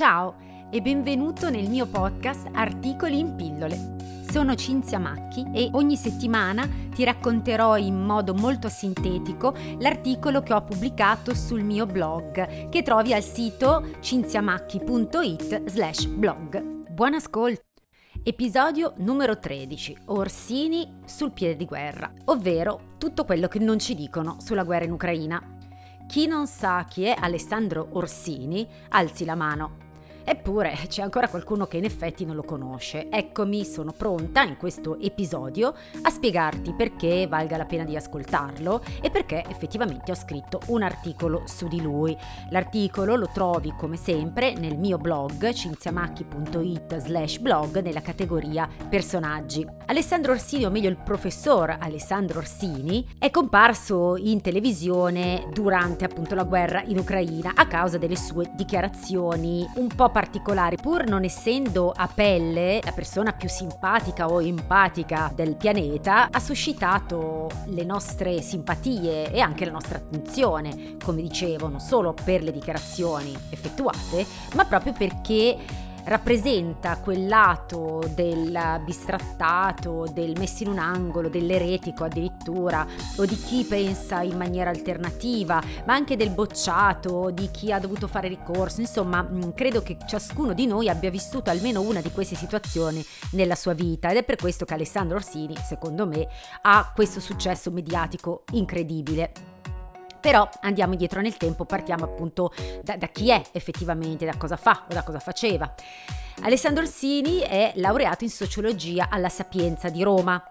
Ciao e benvenuto nel mio podcast Articoli in pillole. Sono Cinzia Macchi e ogni settimana ti racconterò in modo molto sintetico l'articolo che ho pubblicato sul mio blog che trovi al sito cinziamacchi.it slash blog. Buon ascolto! Episodio numero 13. Orsini sul piede di guerra, ovvero tutto quello che non ci dicono sulla guerra in Ucraina. Chi non sa chi è Alessandro Orsini, alzi la mano. Eppure c'è ancora qualcuno che in effetti non lo conosce. Eccomi, sono pronta in questo episodio a spiegarti perché valga la pena di ascoltarlo e perché effettivamente ho scritto un articolo su di lui. L'articolo lo trovi come sempre nel mio blog cinziamacchi.it slash blog nella categoria personaggi. Alessandro Orsini, o meglio il professor Alessandro Orsini, è comparso in televisione durante appunto la guerra in Ucraina a causa delle sue dichiarazioni un po' particolari, pur non essendo a pelle la persona più simpatica o empatica del pianeta, ha suscitato le nostre simpatie e anche la nostra attenzione, come dicevo, non solo per le dichiarazioni effettuate, ma proprio perché rappresenta quel lato del bistrattato, del messo in un angolo, dell'eretico addirittura, o di chi pensa in maniera alternativa, ma anche del bocciato, di chi ha dovuto fare ricorso. Insomma, mm, credo che ciascuno di noi abbia vissuto almeno una di queste situazioni nella sua vita ed è per questo che Alessandro Orsini, secondo me, ha questo successo mediatico incredibile. Però andiamo indietro nel tempo, partiamo appunto da, da chi è effettivamente, da cosa fa o da cosa faceva. Alessandro Orsini è laureato in sociologia alla Sapienza di Roma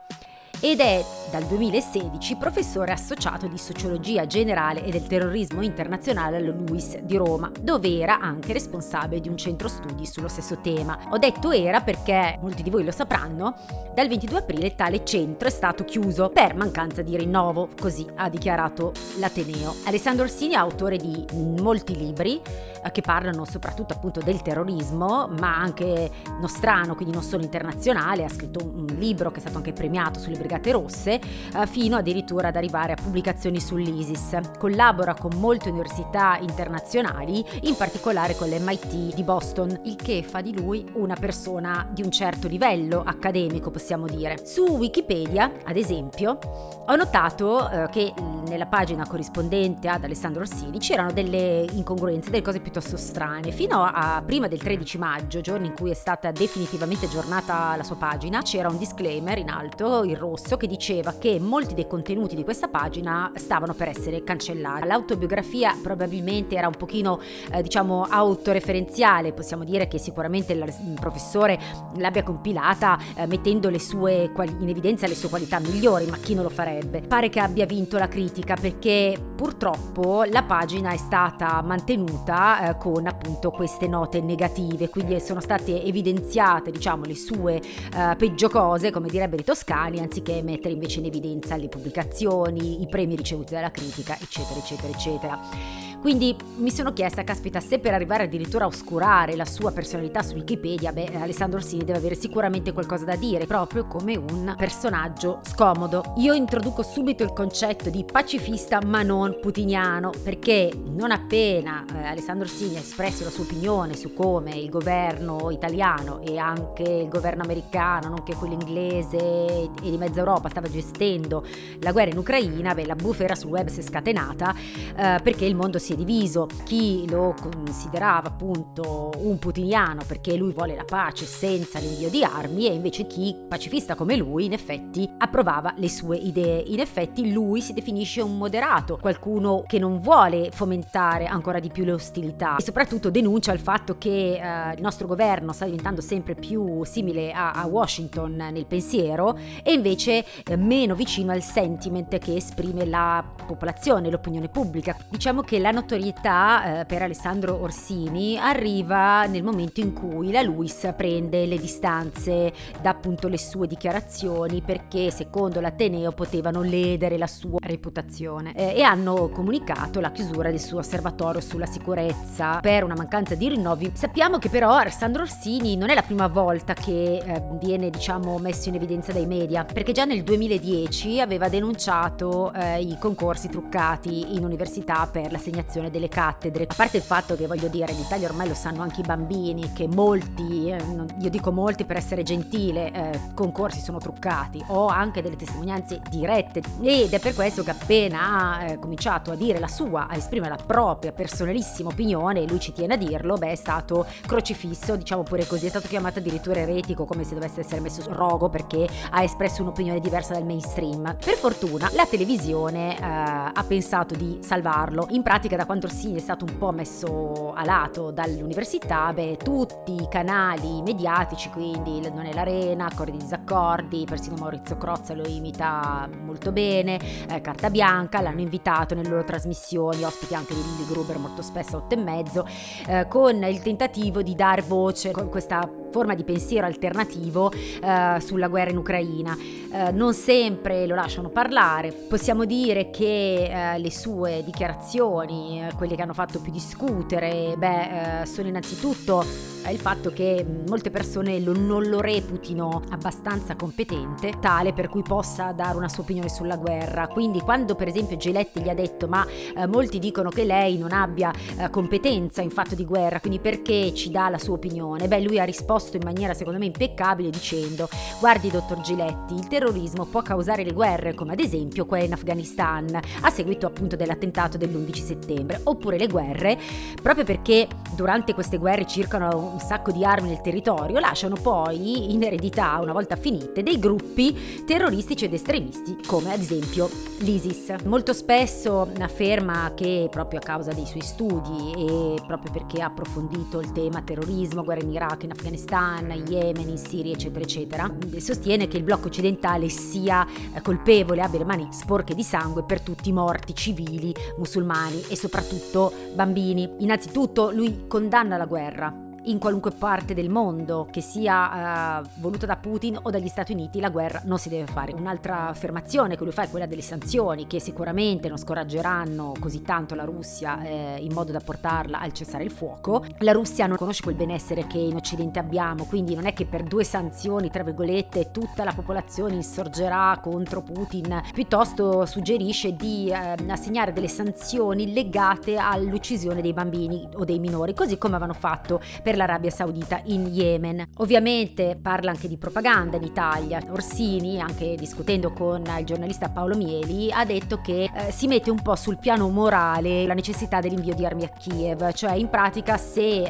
ed è dal 2016 professore associato di sociologia generale e del terrorismo internazionale allo LUIS di Roma, dove era anche responsabile di un centro studi sullo stesso tema. Ho detto era perché, molti di voi lo sapranno, dal 22 aprile tale centro è stato chiuso per mancanza di rinnovo, così ha dichiarato l'Ateneo. Alessandro Orsini è autore di molti libri eh, che parlano soprattutto appunto del terrorismo, ma anche nostrano, quindi non solo internazionale, ha scritto un libro che è stato anche premiato sulle Brigate Rosse, eh, fino addirittura ad arrivare a pubblicazioni sull'ISIS. Collabora con molte università internazionali, in particolare con l'MIT di Boston, il che fa di lui una persona di un certo livello accademico, possiamo dire. Su Wikipedia, ad esempio, ho notato eh, che nella pagina corrispondente ad Alessandro Orsini c'erano delle incongruenze, delle cose piuttosto strane. Fino a prima del 13 maggio, giorno in cui è stata definitivamente aggiornata la sua pagina, c'era un disclaimer in alto, in rosso, che diceva che molti dei contenuti di questa pagina stavano per essere cancellati. L'autobiografia probabilmente era un pochino, eh, diciamo, autoreferenziale, possiamo dire che sicuramente il professore l'abbia compilata eh, mettendo sue, in evidenza le sue qualità migliori, ma chi non lo farebbe? Pare che abbia vinto la critica perché purtroppo la pagina è stata mantenuta eh, con appunto queste note negative, quindi sono state evidenziate, diciamo, le sue eh, peggio cose, come direbbero i toscani, anziché mettere invece in evidenza le pubblicazioni, i premi ricevuti dalla critica, eccetera, eccetera, eccetera. Quindi mi sono chiesta, caspita, se per arrivare addirittura a oscurare la sua personalità su Wikipedia, beh, Alessandro Orsini deve avere sicuramente qualcosa da dire, proprio come un personaggio scomodo. Io introduco subito il concetto di pacifista ma non putiniano, perché non appena eh, Alessandro Orsini ha espresso la sua opinione su come il governo italiano e anche il governo americano, nonché quello inglese e di mezza Europa stava gestendo la guerra in Ucraina, beh, la bufera sul web si è scatenata eh, perché il mondo si si è diviso, chi lo considerava appunto un putiniano perché lui vuole la pace senza l'invio di armi e invece chi, pacifista come lui, in effetti approvava le sue idee. In effetti lui si definisce un moderato, qualcuno che non vuole fomentare ancora di più le ostilità e soprattutto denuncia il fatto che eh, il nostro governo sta diventando sempre più simile a, a Washington nel pensiero e invece eh, meno vicino al sentiment che esprime la popolazione, l'opinione pubblica. Diciamo che la notorietà eh, per Alessandro Orsini arriva nel momento in cui la Luis prende le distanze da appunto le sue dichiarazioni perché secondo l'Ateneo potevano ledere la sua reputazione eh, e hanno comunicato la chiusura del suo osservatorio sulla sicurezza per una mancanza di rinnovi. Sappiamo che però Alessandro Orsini non è la prima volta che eh, viene diciamo messo in evidenza dai media perché già nel 2010 aveva denunciato eh, i concorsi truccati in università per l'assegnazione direzione delle cattedre. A parte il fatto che voglio dire, in Italia ormai lo sanno anche i bambini, che molti, eh, io dico molti per essere gentile, eh, concorsi sono truccati, ho anche delle testimonianze dirette ed è per questo che appena ha eh, cominciato a dire la sua, a esprimere la propria personalissima opinione, e lui ci tiene a dirlo, beh è stato crocifisso, diciamo pure così, è stato chiamato addirittura eretico come se dovesse essere messo su rogo perché ha espresso un'opinione diversa dal mainstream. Per fortuna la televisione eh, ha pensato di salvarlo, in pratica da quando Orsini è stato un po' messo a lato dall'università, beh tutti i canali mediatici, quindi Non è l'Arena, Accordi e Disaccordi, persino Maurizio Crozza lo imita molto bene, eh, Carta Bianca, l'hanno invitato nelle loro trasmissioni, ospiti anche di Lilly Gruber molto spesso a 8 e mezzo, eh, con il tentativo di dar voce con questa forma di pensiero alternativo eh, sulla guerra in Ucraina. Eh, non sempre lo lasciano parlare, possiamo dire che eh, le sue dichiarazioni, eh, quelle che hanno fatto più discutere, beh, eh, sono innanzitutto il fatto che molte persone lo, non lo reputino abbastanza competente, tale per cui possa dare una sua opinione sulla guerra. Quindi quando per esempio Giletti gli ha detto ma eh, molti dicono che lei non abbia eh, competenza in fatto di guerra, quindi perché ci dà la sua opinione? Beh, lui ha risposto in maniera secondo me impeccabile dicendo guardi dottor Giletti, il terrorismo può causare le guerre come ad esempio quella in Afghanistan a seguito appunto dell'attentato dell'11 settembre, oppure le guerre proprio perché durante queste guerre circolano un sacco di armi nel territorio, lasciano poi in eredità, una volta finite, dei gruppi terroristici ed estremisti, come ad esempio l'ISIS. Molto spesso afferma che proprio a causa dei suoi studi e proprio perché ha approfondito il tema terrorismo, guerra in Iraq, in Afghanistan, in Yemen, in Siria, eccetera, eccetera, sostiene che il blocco occidentale sia colpevole, abbia le mani sporche di sangue per tutti i morti civili, musulmani e soprattutto bambini. Innanzitutto lui condanna la guerra, in qualunque parte del mondo, che sia uh, voluta da Putin o dagli Stati Uniti, la guerra non si deve fare. Un'altra affermazione che lui fa è quella delle sanzioni, che sicuramente non scoraggeranno così tanto la Russia eh, in modo da portarla al cessare il fuoco. La Russia non conosce quel benessere che in Occidente abbiamo, quindi non è che per due sanzioni, tra virgolette, tutta la popolazione insorgerà contro Putin, piuttosto suggerisce di eh, assegnare delle sanzioni legate all'uccisione dei bambini o dei minori, così come avevano fatto per l'Arabia Saudita in Yemen. Ovviamente parla anche di propaganda in Italia. Orsini, anche discutendo con il giornalista Paolo Mieli, ha detto che eh, si mette un po' sul piano morale la necessità dell'invio di armi a Kiev, cioè in pratica se eh,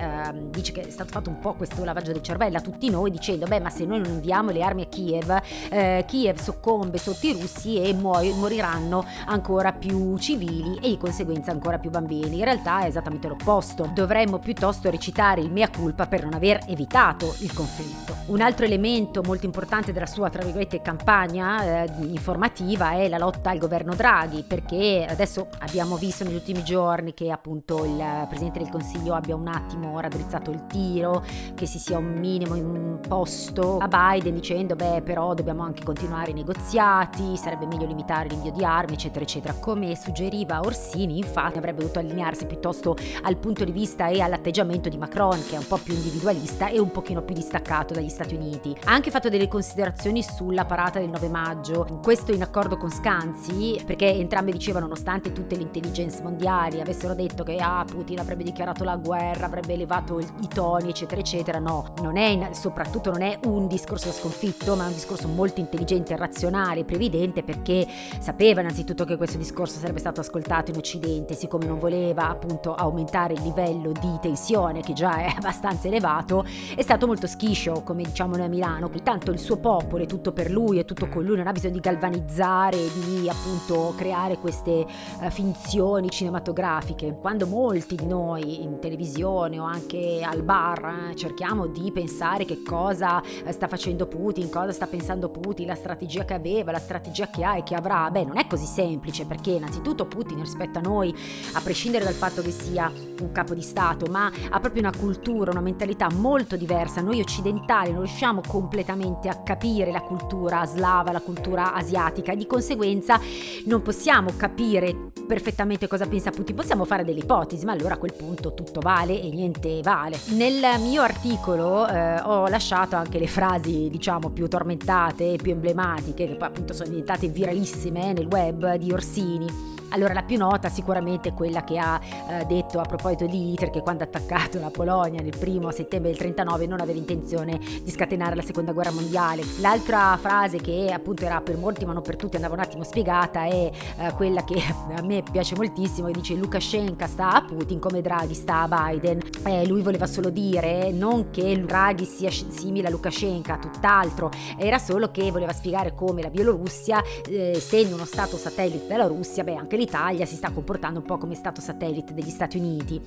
dice che è stato fatto un po' questo lavaggio del cervello a tutti noi dicendo beh ma se noi non inviamo le armi a Kiev, eh, Kiev soccombe sotto i russi e muo- moriranno ancora più civili e di conseguenza ancora più bambini. In realtà è esattamente l'opposto. Dovremmo piuttosto recitare il mea colpa per non aver evitato il conflitto. Un altro elemento molto importante della sua, tra virgolette, campagna eh, informativa è la lotta al governo Draghi, perché adesso abbiamo visto negli ultimi giorni che appunto il Presidente del Consiglio abbia un attimo raddrizzato il tiro, che si sia un minimo imposto a Biden dicendo beh però dobbiamo anche continuare i negoziati, sarebbe meglio limitare l'invio di armi, eccetera, eccetera. Come suggeriva Orsini, infatti avrebbe dovuto allinearsi piuttosto al punto di vista e all'atteggiamento di Macron, che un po' più individualista e un pochino più distaccato dagli Stati Uniti. Ha anche fatto delle considerazioni sulla parata del 9 maggio, questo in accordo con Scanzi, perché entrambe dicevano nonostante tutte le intelligence mondiali avessero detto che ah, Putin avrebbe dichiarato la guerra, avrebbe elevato i toni, eccetera, eccetera, no, non è in, soprattutto non è un discorso sconfitto, ma è un discorso molto intelligente, razionale, previdente, perché sapeva innanzitutto che questo discorso sarebbe stato ascoltato in Occidente, siccome non voleva appunto aumentare il livello di tensione che già è abbastanza abbastanza elevato, è stato molto schiscio, come diciamo noi a Milano, tanto il suo popolo è tutto per lui, è tutto con lui, non ha bisogno di galvanizzare, di appunto creare queste uh, finzioni cinematografiche. Quando molti di noi in televisione o anche al bar eh, cerchiamo di pensare che cosa eh, sta facendo Putin, cosa sta pensando Putin, la strategia che aveva, la strategia che ha e che avrà, beh non è così semplice perché innanzitutto Putin rispetto a noi, a prescindere dal fatto che sia un capo di Stato, ma ha proprio una cultura cultura, una mentalità molto diversa. Noi occidentali non riusciamo completamente a capire la cultura slava, la cultura asiatica e di conseguenza non possiamo capire perfettamente cosa pensa Putin. Possiamo fare delle ipotesi, ma allora a quel punto tutto vale e niente vale. Nel mio articolo eh, ho lasciato anche le frasi, diciamo, più tormentate più emblematiche, che poi appunto sono diventate viralissime nel web di Orsini Allora la più nota sicuramente è quella che ha eh, detto a proposito di Hitler che quando ha attaccato la Polonia nel primo settembre del 39 non aveva intenzione di scatenare la seconda guerra mondiale. L'altra frase che appunto era per molti ma non per tutti andava un attimo spiegata è eh, quella che a me piace moltissimo che dice Lukashenko sta a Putin come Draghi sta a Biden. Eh, lui voleva solo dire non che Draghi sia simile a Lukashenko, tutt'altro, era solo che voleva spiegare come la Bielorussia, eh, essendo uno stato satellite della Russia, beh anche l'Italia si sta comportando un po' come stato satellite degli Stati Uniti.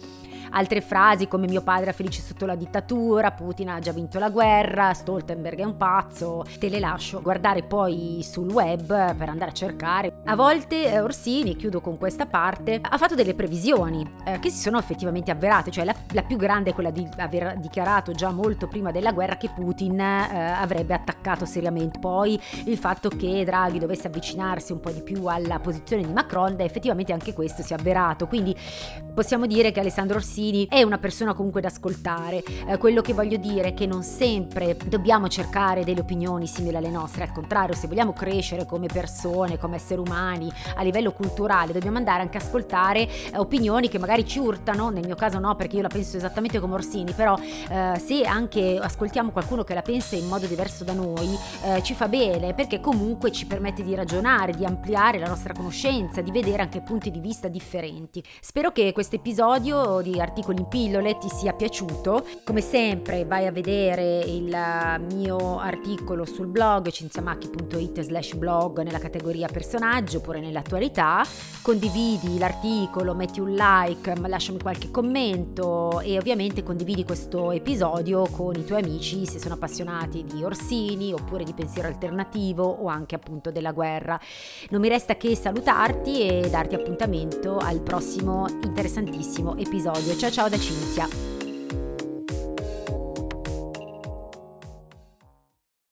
Altre frasi come mio padre è felice sotto la dittatura, Putin ha già vinto la guerra, Stoltenberg è un pazzo, te le lascio guardare poi sul web per andare a cercare. A volte eh, Orsini, chiudo con questa parte, ha fatto delle previsioni eh, che si sono effettivamente avverate, cioè la, la, più grande è quella di aver dichiarato già molto prima della guerra che Putin eh, avrebbe attaccato seriamente. Poi il fatto che Draghi dovesse avvicinarsi un po' di più alla posizione di Macron, effettivamente anche questo si è avverato. Quindi possiamo dire che Alessandro Orsini è una persona comunque da ascoltare. Eh, quello che voglio dire è che non sempre dobbiamo cercare delle opinioni simili alle nostre, al contrario, se vogliamo crescere come persone, come esseri umani, a livello culturale, dobbiamo andare anche a ascoltare eh, opinioni che magari ci urtano, nel mio caso no perché io la penso esattamente come Orsini, però eh, se anche ascoltiamo qualcuno che la pensa in modo diverso da noi, eh, ci fa bene perché comunque ci permette di ragionare, di ampliare la nostra conoscenza, di vedere anche punti di vista differenti. Spero che questo episodio di Articoli in pillole ti sia piaciuto. Come sempre vai a vedere il mio articolo sul blog cinziamacchi.it slash blog nella categoria personaggio oppure nell'attualità, condividi l'articolo, metti un like, lasciami qualche commento e ovviamente condividi questo episodio con i tuoi amici se sono appassionati di Orsini oppure di pensiero alternativo o anche appunto della guerra. Non mi resta che salutarti e darti appuntamento al prossimo interessantissimo episodio. Ciao ciao da Cinzia!